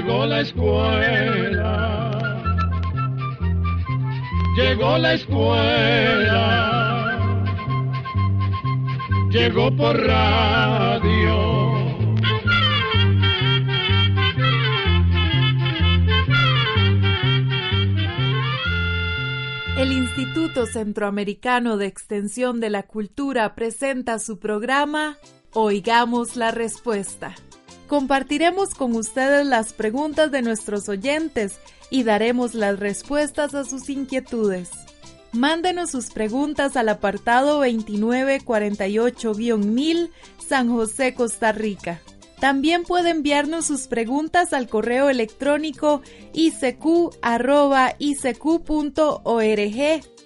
llegó la escuela, llegó la escuela, llegó por radio. El Instituto Centroamericano de Extensión de la Cultura presenta su programa Oigamos la Respuesta. Compartiremos con ustedes las preguntas de nuestros oyentes y daremos las respuestas a sus inquietudes. Mándenos sus preguntas al apartado 2948-1000 San José, Costa Rica. También puede enviarnos sus preguntas al correo electrónico icq.org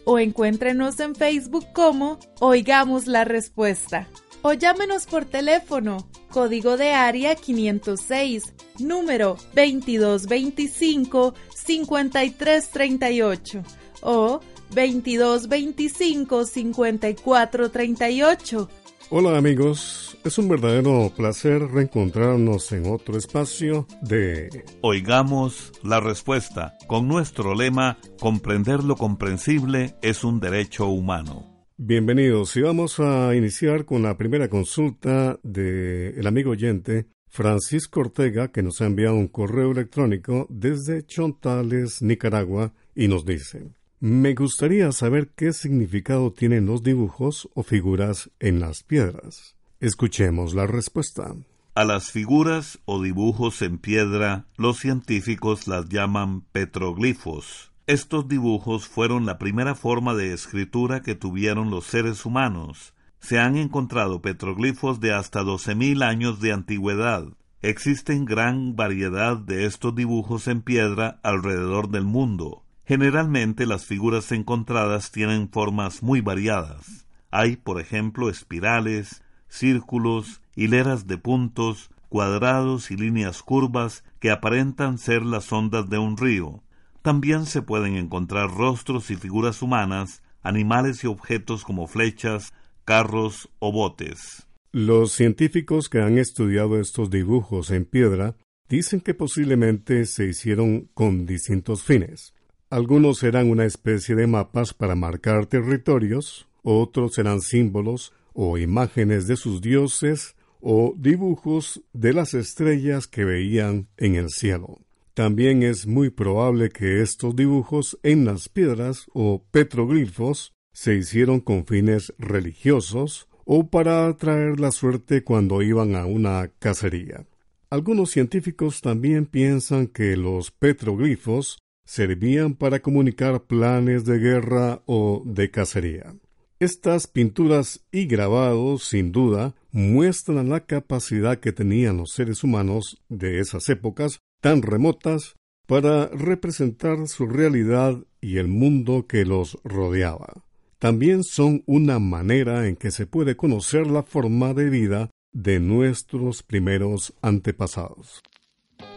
o encuéntrenos en Facebook como Oigamos la Respuesta o llámenos por teléfono, código de área 506, número 2225-5338 o 2225-5438. Hola amigos, es un verdadero placer reencontrarnos en otro espacio de Oigamos la respuesta con nuestro lema Comprender lo comprensible es un derecho humano. Bienvenidos y vamos a iniciar con la primera consulta del el amigo oyente Francisco Ortega que nos ha enviado un correo electrónico desde Chontales, Nicaragua y nos dice Me gustaría saber qué significado tienen los dibujos o figuras en las piedras. Escuchemos la respuesta. A las figuras o dibujos en piedra los científicos las llaman petroglifos estos dibujos fueron la primera forma de escritura que tuvieron los seres humanos. Se han encontrado petroglifos de hasta 12.000 años de antigüedad. Existen gran variedad de estos dibujos en piedra alrededor del mundo. Generalmente las figuras encontradas tienen formas muy variadas. Hay, por ejemplo, espirales, círculos, hileras de puntos, cuadrados y líneas curvas que aparentan ser las ondas de un río. También se pueden encontrar rostros y figuras humanas, animales y objetos como flechas, carros o botes. Los científicos que han estudiado estos dibujos en piedra dicen que posiblemente se hicieron con distintos fines. Algunos eran una especie de mapas para marcar territorios, otros eran símbolos o imágenes de sus dioses o dibujos de las estrellas que veían en el cielo. También es muy probable que estos dibujos en las piedras o petroglifos se hicieron con fines religiosos o para atraer la suerte cuando iban a una cacería. Algunos científicos también piensan que los petroglifos servían para comunicar planes de guerra o de cacería. Estas pinturas y grabados, sin duda, muestran la capacidad que tenían los seres humanos de esas épocas tan remotas para representar su realidad y el mundo que los rodeaba. También son una manera en que se puede conocer la forma de vida de nuestros primeros antepasados.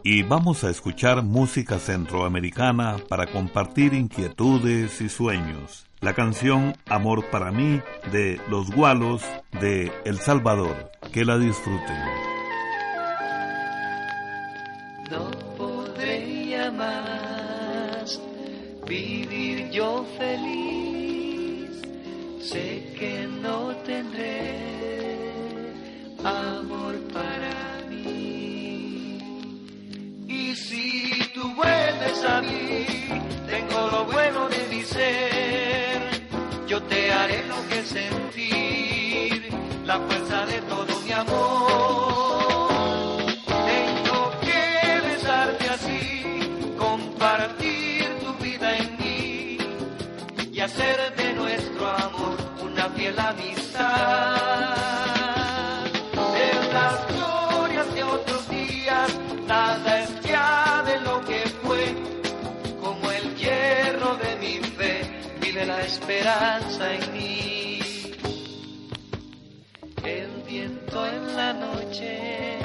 Y vamos a escuchar música centroamericana para compartir inquietudes y sueños. La canción Amor para mí de Los Gualos de El Salvador. Que la disfruten. Vivir yo feliz. Sé que no tendré amor para mí. Y si tú vuelves a mí, tengo lo bueno de mi ser. Yo te haré lo que sentir, la fuerza de todo mi amor. Esperanza en mí. El viento en la noche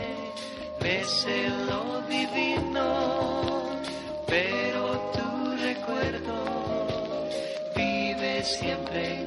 mece lo divino, pero tu recuerdo siempre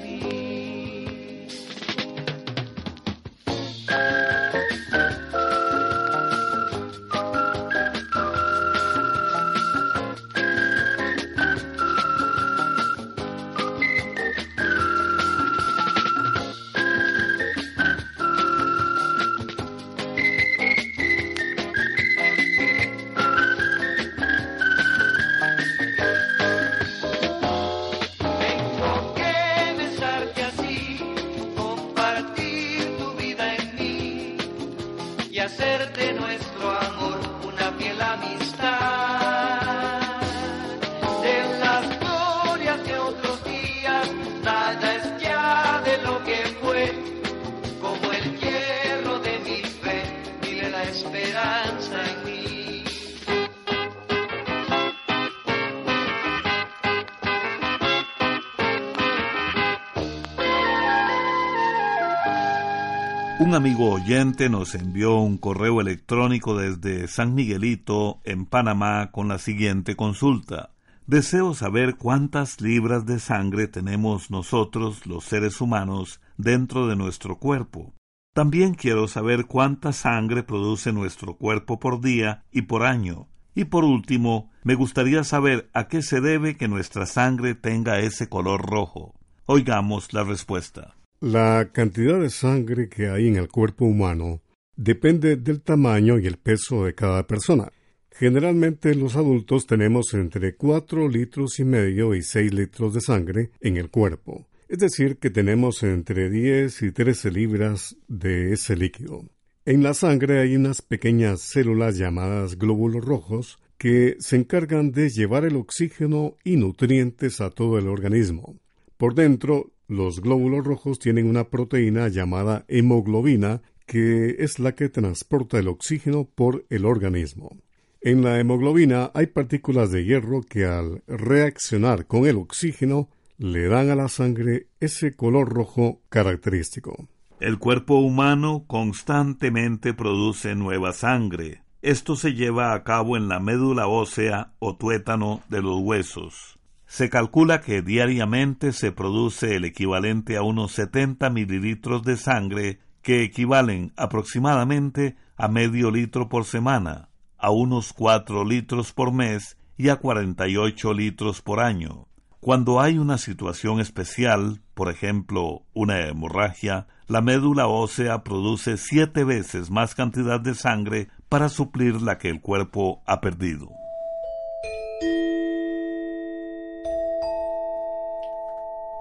amigo oyente nos envió un correo electrónico desde San Miguelito, en Panamá, con la siguiente consulta. Deseo saber cuántas libras de sangre tenemos nosotros, los seres humanos, dentro de nuestro cuerpo. También quiero saber cuánta sangre produce nuestro cuerpo por día y por año. Y por último, me gustaría saber a qué se debe que nuestra sangre tenga ese color rojo. Oigamos la respuesta. La cantidad de sangre que hay en el cuerpo humano depende del tamaño y el peso de cada persona. Generalmente los adultos tenemos entre 4 litros y medio y 6 litros de sangre en el cuerpo, es decir, que tenemos entre 10 y 13 libras de ese líquido. En la sangre hay unas pequeñas células llamadas glóbulos rojos que se encargan de llevar el oxígeno y nutrientes a todo el organismo. Por dentro, los glóbulos rojos tienen una proteína llamada hemoglobina que es la que transporta el oxígeno por el organismo. En la hemoglobina hay partículas de hierro que al reaccionar con el oxígeno le dan a la sangre ese color rojo característico. El cuerpo humano constantemente produce nueva sangre. Esto se lleva a cabo en la médula ósea o tuétano de los huesos. Se calcula que diariamente se produce el equivalente a unos 70 mililitros de sangre que equivalen aproximadamente a medio litro por semana, a unos 4 litros por mes y a 48 litros por año. Cuando hay una situación especial, por ejemplo, una hemorragia, la médula ósea produce siete veces más cantidad de sangre para suplir la que el cuerpo ha perdido.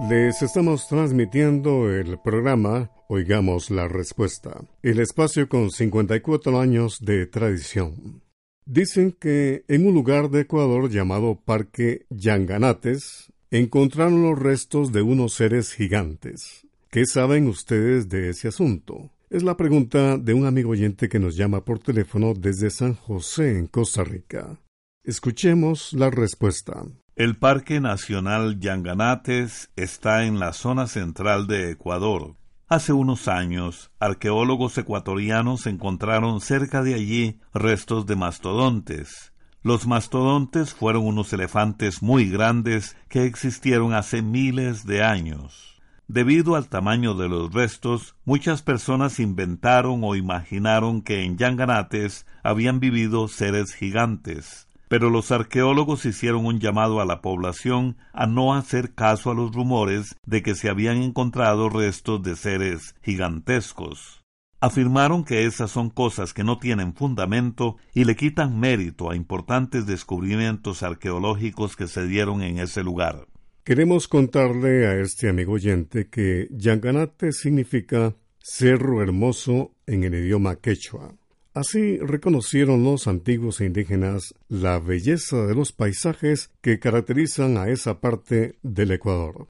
Les estamos transmitiendo el programa Oigamos la Respuesta, el espacio con 54 años de tradición. Dicen que en un lugar de Ecuador llamado Parque Yanganates encontraron los restos de unos seres gigantes. ¿Qué saben ustedes de ese asunto? Es la pregunta de un amigo oyente que nos llama por teléfono desde San José, en Costa Rica. Escuchemos la respuesta. El Parque Nacional Yanganates está en la zona central de Ecuador. Hace unos años, arqueólogos ecuatorianos encontraron cerca de allí restos de mastodontes. Los mastodontes fueron unos elefantes muy grandes que existieron hace miles de años. Debido al tamaño de los restos, muchas personas inventaron o imaginaron que en Yanganates habían vivido seres gigantes pero los arqueólogos hicieron un llamado a la población a no hacer caso a los rumores de que se habían encontrado restos de seres gigantescos. Afirmaron que esas son cosas que no tienen fundamento y le quitan mérito a importantes descubrimientos arqueológicos que se dieron en ese lugar. Queremos contarle a este amigo oyente que Yanganate significa cerro hermoso en el idioma quechua. Así reconocieron los antiguos indígenas la belleza de los paisajes que caracterizan a esa parte del Ecuador.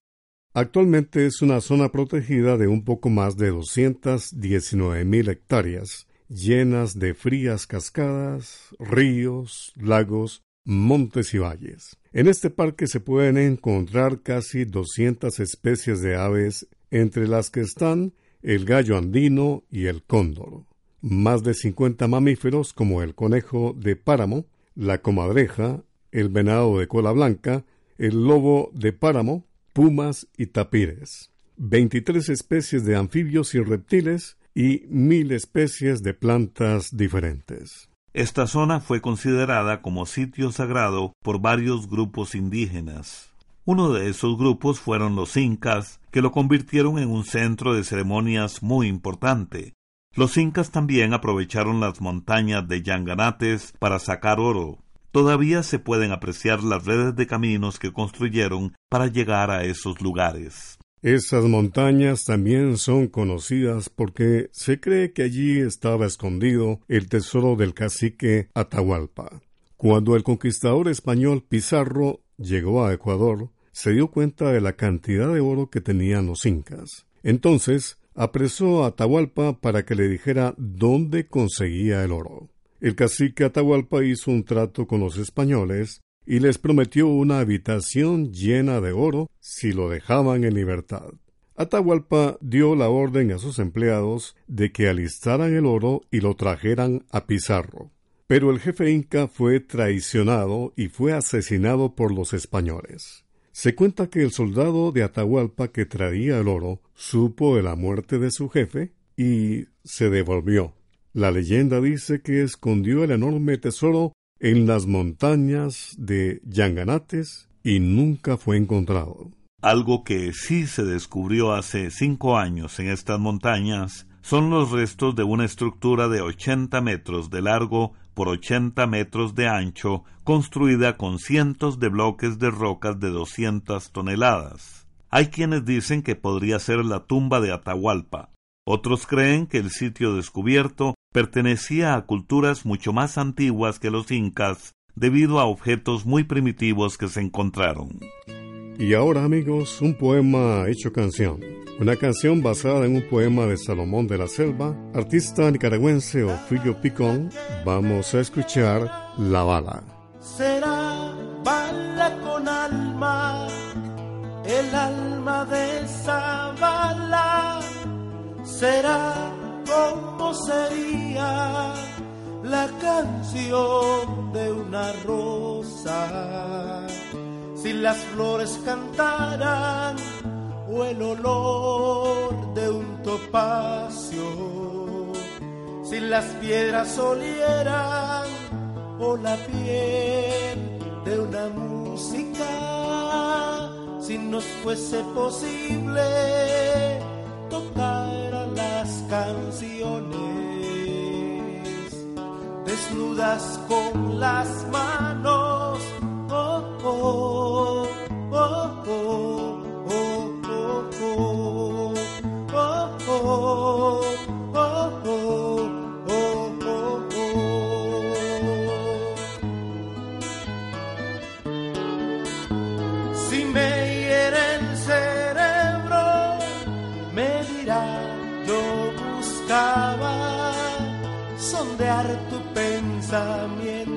Actualmente es una zona protegida de un poco más de 219 mil hectáreas, llenas de frías cascadas, ríos, lagos, montes y valles. En este parque se pueden encontrar casi 200 especies de aves, entre las que están el gallo andino y el cóndor más de 50 mamíferos como el conejo de páramo, la comadreja, el venado de cola blanca, el lobo de páramo, pumas y tapires, 23 especies de anfibios y reptiles y mil especies de plantas diferentes. Esta zona fue considerada como sitio sagrado por varios grupos indígenas. Uno de esos grupos fueron los incas, que lo convirtieron en un centro de ceremonias muy importante, los incas también aprovecharon las montañas de Yanganates para sacar oro. Todavía se pueden apreciar las redes de caminos que construyeron para llegar a esos lugares. Esas montañas también son conocidas porque se cree que allí estaba escondido el tesoro del cacique Atahualpa. Cuando el conquistador español Pizarro llegó a Ecuador, se dio cuenta de la cantidad de oro que tenían los incas. Entonces, apresó a Atahualpa para que le dijera dónde conseguía el oro. El cacique Atahualpa hizo un trato con los españoles y les prometió una habitación llena de oro si lo dejaban en libertad. Atahualpa dio la orden a sus empleados de que alistaran el oro y lo trajeran a Pizarro. Pero el jefe inca fue traicionado y fue asesinado por los españoles. Se cuenta que el soldado de Atahualpa que traía el oro supo de la muerte de su jefe y se devolvió. La leyenda dice que escondió el enorme tesoro en las montañas de Yanganates y nunca fue encontrado. Algo que sí se descubrió hace cinco años en estas montañas son los restos de una estructura de 80 metros de largo por 80 metros de ancho, construida con cientos de bloques de rocas de 200 toneladas. Hay quienes dicen que podría ser la tumba de Atahualpa. Otros creen que el sitio descubierto pertenecía a culturas mucho más antiguas que los incas debido a objetos muy primitivos que se encontraron. Y ahora amigos, un poema hecho canción. Una canción basada en un poema de Salomón de la Selva, artista nicaragüense Ofilio Picón, vamos a escuchar La Bala. Será bala con alma, el alma de esa bala será como sería la canción de una rosa si las flores cantaran o el olor de un topacio si las piedras olieran o la piel de una música si nos fuese posible tocar las canciones desnudas con las manos. Oh, oh, buscaba sondear tu pensamiento.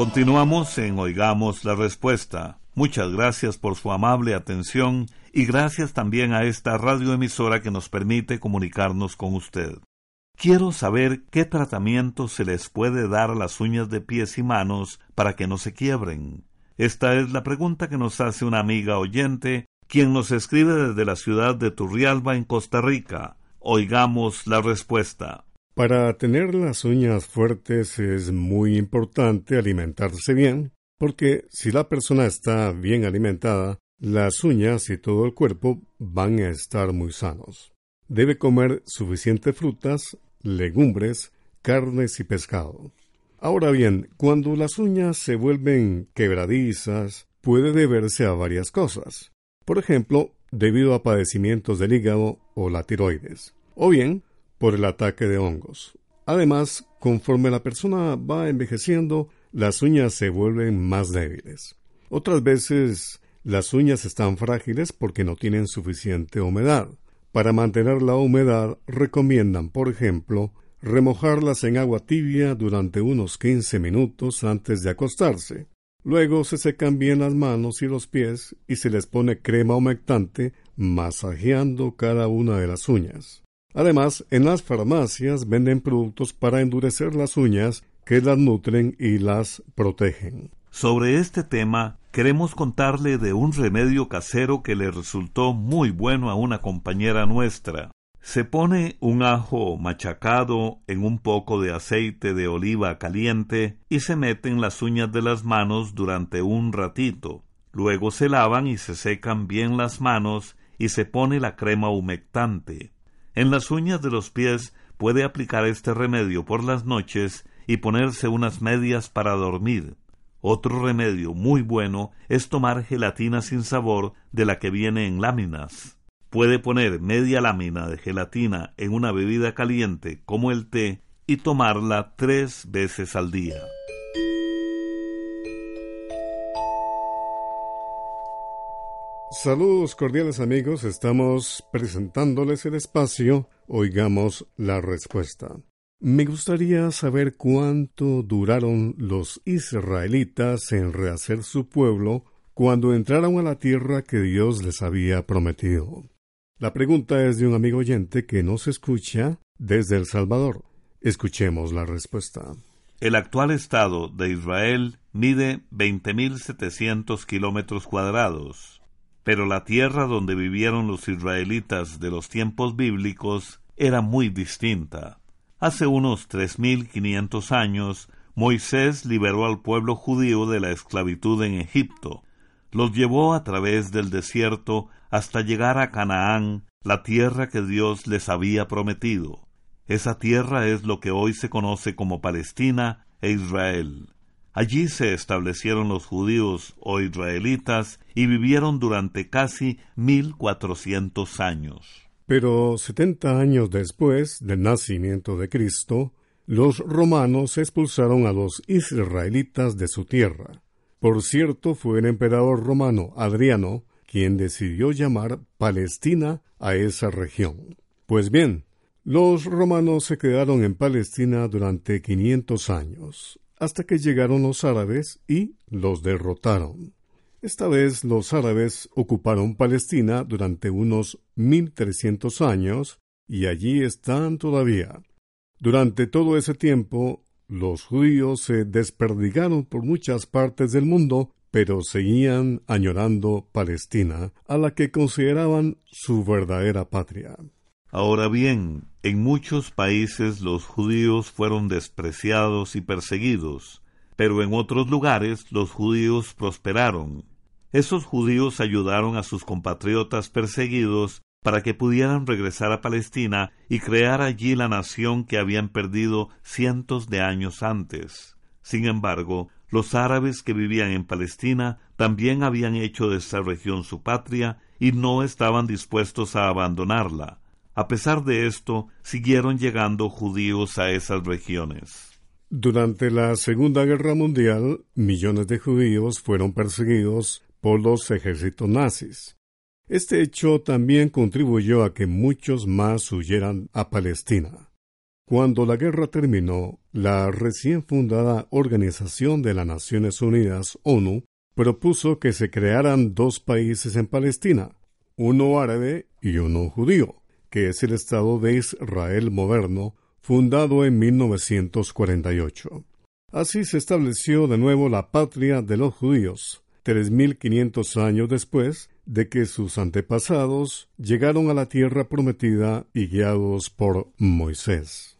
Continuamos en Oigamos la Respuesta. Muchas gracias por su amable atención y gracias también a esta radioemisora que nos permite comunicarnos con usted. Quiero saber qué tratamiento se les puede dar a las uñas de pies y manos para que no se quiebren. Esta es la pregunta que nos hace una amiga oyente, quien nos escribe desde la ciudad de Turrialba, en Costa Rica. Oigamos la respuesta. Para tener las uñas fuertes es muy importante alimentarse bien, porque si la persona está bien alimentada, las uñas y todo el cuerpo van a estar muy sanos. Debe comer suficientes frutas, legumbres, carnes y pescado. Ahora bien, cuando las uñas se vuelven quebradizas, puede deberse a varias cosas. Por ejemplo, debido a padecimientos del hígado o la tiroides. O bien, por el ataque de hongos. Además, conforme la persona va envejeciendo, las uñas se vuelven más débiles. Otras veces las uñas están frágiles porque no tienen suficiente humedad. Para mantener la humedad recomiendan, por ejemplo, remojarlas en agua tibia durante unos 15 minutos antes de acostarse. Luego se secan bien las manos y los pies y se les pone crema humectante masajeando cada una de las uñas. Además, en las farmacias venden productos para endurecer las uñas que las nutren y las protegen. Sobre este tema, queremos contarle de un remedio casero que le resultó muy bueno a una compañera nuestra. Se pone un ajo machacado en un poco de aceite de oliva caliente y se mete en las uñas de las manos durante un ratito. Luego se lavan y se secan bien las manos y se pone la crema humectante. En las uñas de los pies puede aplicar este remedio por las noches y ponerse unas medias para dormir. Otro remedio muy bueno es tomar gelatina sin sabor de la que viene en láminas. Puede poner media lámina de gelatina en una bebida caliente como el té y tomarla tres veces al día. Saludos cordiales amigos, estamos presentándoles el espacio, oigamos la respuesta. Me gustaría saber cuánto duraron los israelitas en rehacer su pueblo cuando entraron a la tierra que Dios les había prometido. La pregunta es de un amigo oyente que nos escucha desde El Salvador. Escuchemos la respuesta. El actual estado de Israel mide 20.700 kilómetros cuadrados pero la tierra donde vivieron los israelitas de los tiempos bíblicos era muy distinta. Hace unos tres mil quinientos años, Moisés liberó al pueblo judío de la esclavitud en Egipto. Los llevó a través del desierto hasta llegar a Canaán, la tierra que Dios les había prometido. Esa tierra es lo que hoy se conoce como Palestina e Israel. Allí se establecieron los judíos o israelitas y vivieron durante casi mil cuatrocientos años. Pero setenta años después del nacimiento de Cristo, los romanos expulsaron a los israelitas de su tierra. Por cierto, fue el emperador romano Adriano quien decidió llamar Palestina a esa región. Pues bien, los romanos se quedaron en Palestina durante quinientos años, hasta que llegaron los árabes y los derrotaron. Esta vez los árabes ocuparon Palestina durante unos 1300 años y allí están todavía. Durante todo ese tiempo, los judíos se desperdigaron por muchas partes del mundo, pero seguían añorando Palestina, a la que consideraban su verdadera patria. Ahora bien, en muchos países los judíos fueron despreciados y perseguidos, pero en otros lugares los judíos prosperaron. Esos judíos ayudaron a sus compatriotas perseguidos para que pudieran regresar a Palestina y crear allí la nación que habían perdido cientos de años antes. Sin embargo, los árabes que vivían en Palestina también habían hecho de esta región su patria y no estaban dispuestos a abandonarla. A pesar de esto, siguieron llegando judíos a esas regiones. Durante la Segunda Guerra Mundial, millones de judíos fueron perseguidos por los ejércitos nazis. Este hecho también contribuyó a que muchos más huyeran a Palestina. Cuando la guerra terminó, la recién fundada Organización de las Naciones Unidas, ONU, propuso que se crearan dos países en Palestina, uno árabe y uno judío, que es el Estado de Israel moderno, fundado en 1948. Así se estableció de nuevo la patria de los judíos, 3.500 años después de que sus antepasados llegaron a la tierra prometida y guiados por Moisés.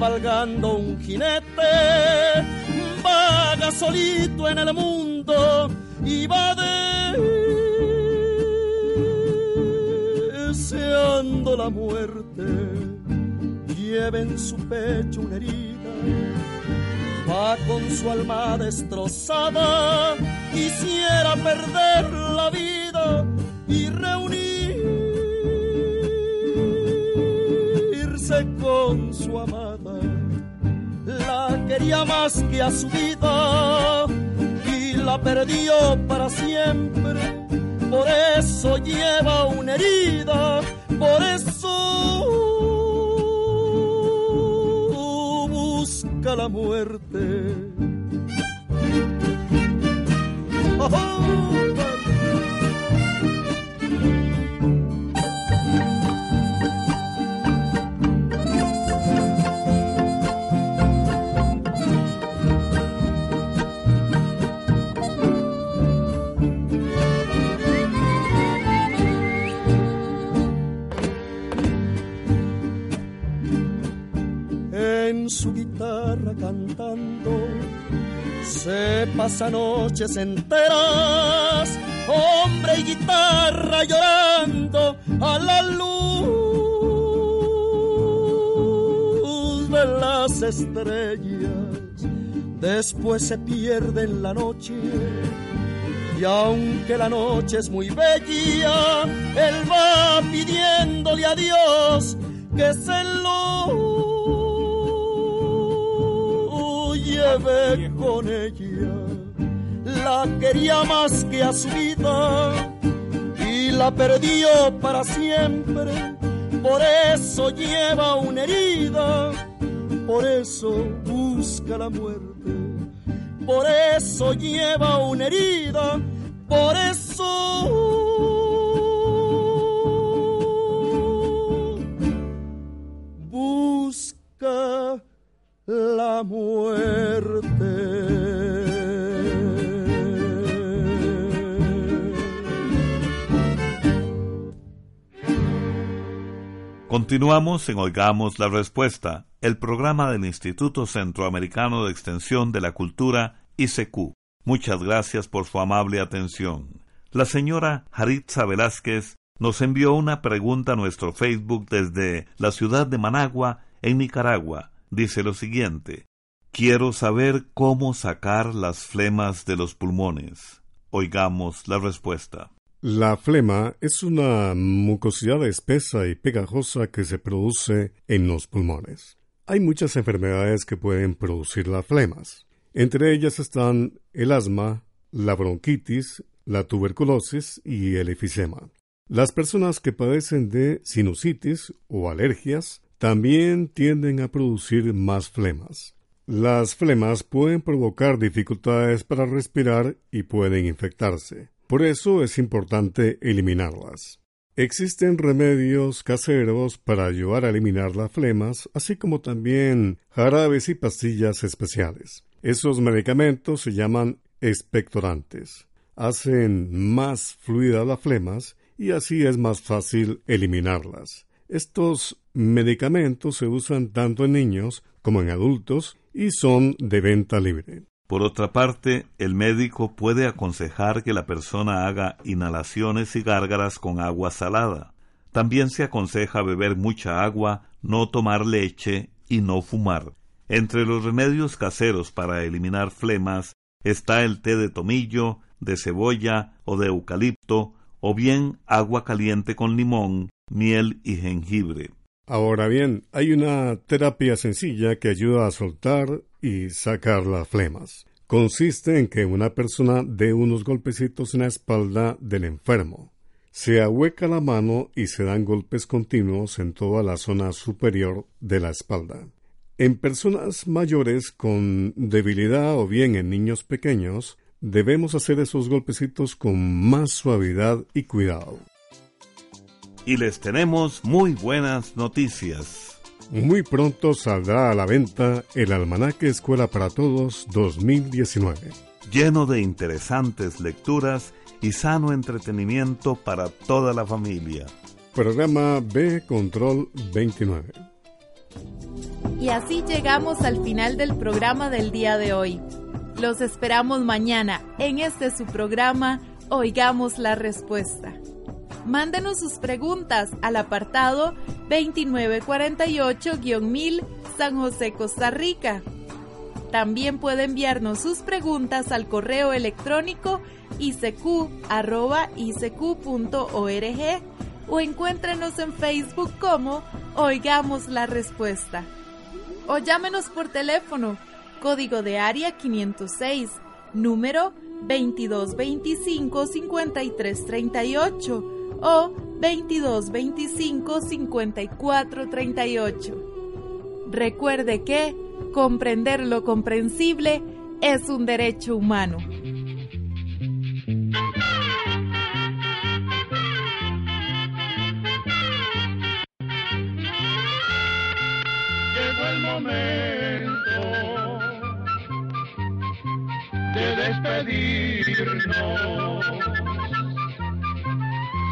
Cabalgando un jinete, vaga solito en el mundo y va deseando la muerte. Lleva en su pecho una herida, va con su alma destrozada, quisiera perder la vida y reunir con su amada, quería más que a su vida y la perdió para siempre. Por eso lleva una herida, por eso busca la muerte. Oh, su cantando. Se pasa noches enteras, hombre y guitarra llorando a la luz de las estrellas. Después se pierde en la noche. Y aunque la noche es muy bella, él va pidiéndole a Dios que se lo lleve con ella. La quería más que a su vida y la perdió para siempre. Por eso lleva una herida, por eso busca la muerte. Por eso lleva una herida, por eso muerte. Continuamos en Oigamos la Respuesta, el programa del Instituto Centroamericano de Extensión de la Cultura, ICQ. Muchas gracias por su amable atención. La señora Haritza Velázquez nos envió una pregunta a nuestro Facebook desde la ciudad de Managua, en Nicaragua dice lo siguiente, Quiero saber cómo sacar las flemas de los pulmones. Oigamos la respuesta. La flema es una mucosidad espesa y pegajosa que se produce en los pulmones. Hay muchas enfermedades que pueden producir las flemas. Entre ellas están el asma, la bronquitis, la tuberculosis y el efisema. Las personas que padecen de sinusitis o alergias también tienden a producir más flemas. Las flemas pueden provocar dificultades para respirar y pueden infectarse. Por eso es importante eliminarlas. Existen remedios caseros para ayudar a eliminar las flemas, así como también jarabes y pastillas especiales. Esos medicamentos se llaman expectorantes. Hacen más fluidas las flemas y así es más fácil eliminarlas. Estos medicamentos se usan tanto en niños como en adultos y son de venta libre. Por otra parte, el médico puede aconsejar que la persona haga inhalaciones y gárgaras con agua salada. También se aconseja beber mucha agua, no tomar leche y no fumar. Entre los remedios caseros para eliminar flemas está el té de tomillo, de cebolla o de eucalipto, o bien agua caliente con limón, miel y jengibre. Ahora bien, hay una terapia sencilla que ayuda a soltar y sacar las flemas. Consiste en que una persona dé unos golpecitos en la espalda del enfermo. Se ahueca la mano y se dan golpes continuos en toda la zona superior de la espalda. En personas mayores con debilidad o bien en niños pequeños, debemos hacer esos golpecitos con más suavidad y cuidado. Y les tenemos muy buenas noticias. Muy pronto saldrá a la venta el Almanaque Escuela para Todos 2019. Lleno de interesantes lecturas y sano entretenimiento para toda la familia. Programa B Control 29. Y así llegamos al final del programa del día de hoy. Los esperamos mañana en este su programa Oigamos la Respuesta. Mándenos sus preguntas al apartado 2948-1000 San José, Costa Rica. También puede enviarnos sus preguntas al correo electrónico icq.org o encuéntrenos en Facebook como Oigamos la Respuesta. O llámenos por teléfono, código de área 506, número 2225-5338 o 2225-5438. Recuerde que comprender lo comprensible es un derecho humano. Llegó el momento de despedirnos.